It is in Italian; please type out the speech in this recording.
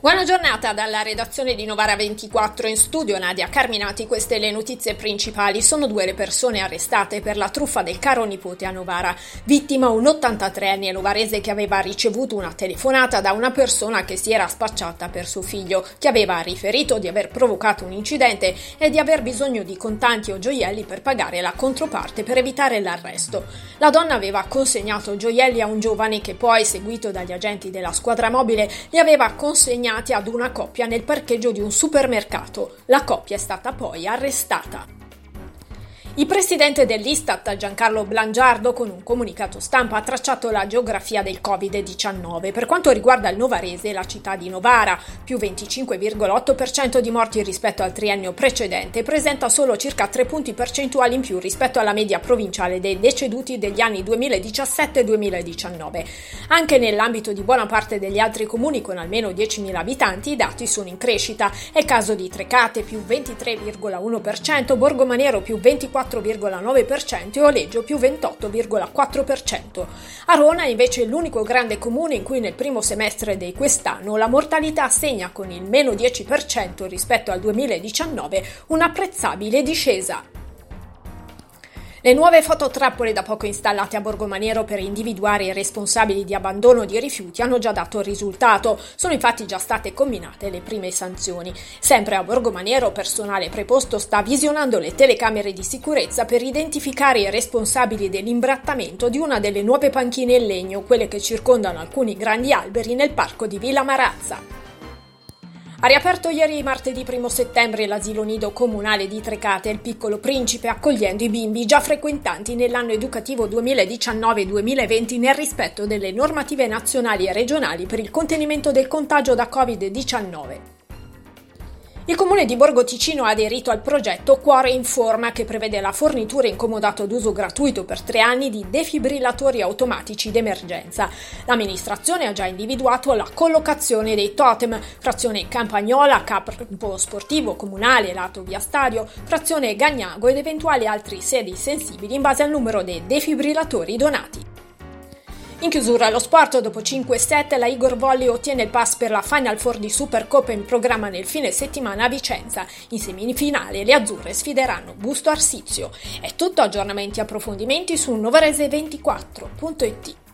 Buona giornata dalla redazione di Novara 24 in studio Nadia Carminati, queste le notizie principali. Sono due le persone arrestate per la truffa del caro nipote a Novara. Vittima un 83enne novarese che aveva ricevuto una telefonata da una persona che si era spacciata per suo figlio, che aveva riferito di aver provocato un incidente e di aver bisogno di contanti o gioielli per pagare la controparte per evitare l'arresto. La donna aveva consegnato gioielli a un giovane che poi, seguito dagli agenti della squadra mobile, gli aveva consegnato assegnati ad una coppia nel parcheggio di un supermercato. La coppia è stata poi arrestata. Il presidente dell'Istat, Giancarlo Blangiardo, con un comunicato stampa ha tracciato la geografia del Covid-19. Per quanto riguarda il Novarese, la città di Novara, più 25,8% di morti rispetto al triennio precedente, presenta solo circa 3 punti percentuali in più rispetto alla media provinciale dei deceduti degli anni 2017-2019. Anche nell'ambito di buona parte degli altri comuni con almeno 10.000 abitanti, i dati sono in crescita. È il caso di Trecate, più 23,1%, Borgomanero, più 24%, 4,9% e Oleggio più 28,4%. Arona è invece l'unico grande comune in cui nel primo semestre di quest'anno la mortalità segna con il meno 10% rispetto al 2019 un'apprezzabile discesa. Le nuove fototrappole da poco installate a Borgomaniero per individuare i responsabili di abbandono di rifiuti hanno già dato risultato. Sono infatti già state combinate le prime sanzioni. Sempre a Borgomaniero, personale preposto sta visionando le telecamere di sicurezza per identificare i responsabili dell'imbrattamento di una delle nuove panchine in legno, quelle che circondano alcuni grandi alberi nel parco di Villa Marazza. Ha riaperto ieri martedì 1 settembre l'asilo nido comunale di Trecate il piccolo principe accogliendo i bimbi già frequentanti nell'anno educativo 2019-2020 nel rispetto delle normative nazionali e regionali per il contenimento del contagio da Covid-19. Il comune di Borgo Ticino ha aderito al progetto Cuore in Forma che prevede la fornitura in comodato d'uso gratuito per tre anni di defibrillatori automatici d'emergenza. L'amministrazione ha già individuato la collocazione dei totem, frazione Campagnola, campo sportivo comunale lato via stadio, frazione Gagnago ed eventuali altri sedi sensibili in base al numero dei defibrillatori donati. In chiusura allo sport, dopo 5-7, la Igor Volley ottiene il pass per la Final Four di Supercoppa in programma nel fine settimana a Vicenza. In semifinale le azzurre sfideranno Busto Arsizio. È tutto aggiornamenti e approfondimenti su novarese24.it.